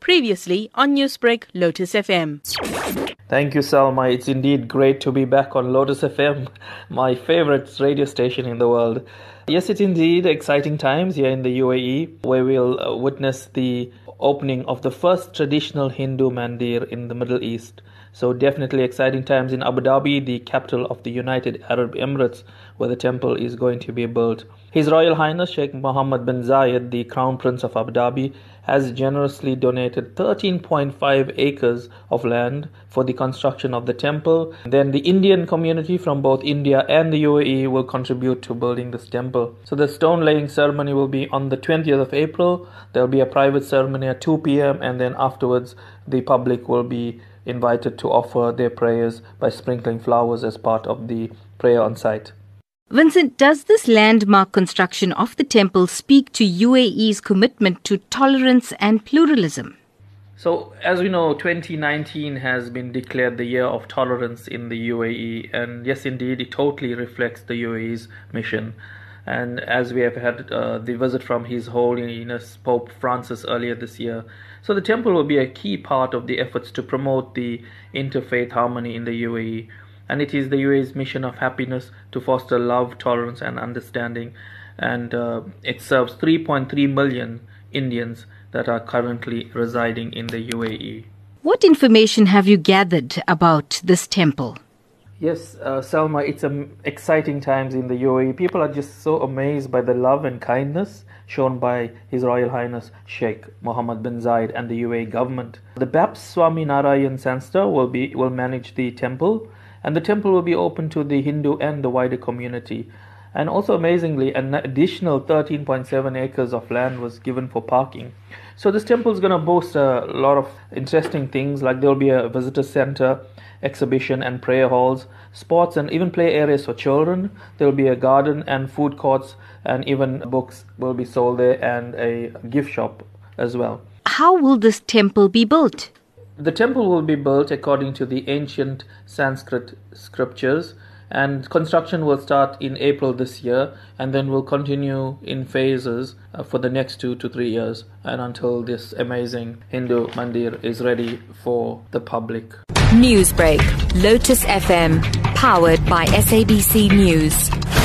Previously on Newsbreak, Lotus FM. Thank you, Salma. It's indeed great to be back on Lotus FM, my favorite radio station in the world. Yes, it's indeed exciting times here in the UAE, where we'll uh, witness the opening of the first traditional Hindu mandir in the Middle East. So, definitely exciting times in Abu Dhabi, the capital of the United Arab Emirates, where the temple is going to be built. His Royal Highness Sheikh Mohammed bin Zayed, the Crown Prince of Abu Dhabi, has generously donated 13.5 acres of land for the construction of the temple. Then the Indian community from both India and the UAE will contribute to building this temple. So the stone laying ceremony will be on the 20th of April. There will be a private ceremony at 2 p.m. and then afterwards the public will be invited to offer their prayers by sprinkling flowers as part of the prayer on site. Vincent, does this landmark construction of the temple speak to UAE's commitment to tolerance and pluralism? So, as we know, 2019 has been declared the year of tolerance in the UAE, and yes, indeed, it totally reflects the UAE's mission. And as we have had uh, the visit from His Holiness Pope Francis earlier this year, so the temple will be a key part of the efforts to promote the interfaith harmony in the UAE and it is the UAE's mission of happiness to foster love, tolerance, and understanding. And uh, it serves 3.3 million Indians that are currently residing in the UAE. What information have you gathered about this temple? Yes, uh, Salma, it's um, exciting times in the UAE. People are just so amazed by the love and kindness shown by His Royal Highness Sheikh Mohammed bin Zayed and the UAE government. The BAPS Swaminarayan Sanstha will be will manage the temple and the temple will be open to the Hindu and the wider community. And also amazingly, an additional 13.7 acres of land was given for parking. So this temple is going to boast a lot of interesting things, like there will be a visitor center, exhibition and prayer halls, sports and even play areas for children. There will be a garden and food courts, and even books will be sold there, and a gift shop as well. How will this temple be built? The temple will be built according to the ancient Sanskrit scriptures, and construction will start in April this year and then will continue in phases uh, for the next two to three years and until this amazing Hindu mandir is ready for the public. Newsbreak, Lotus FM, powered by SABC News.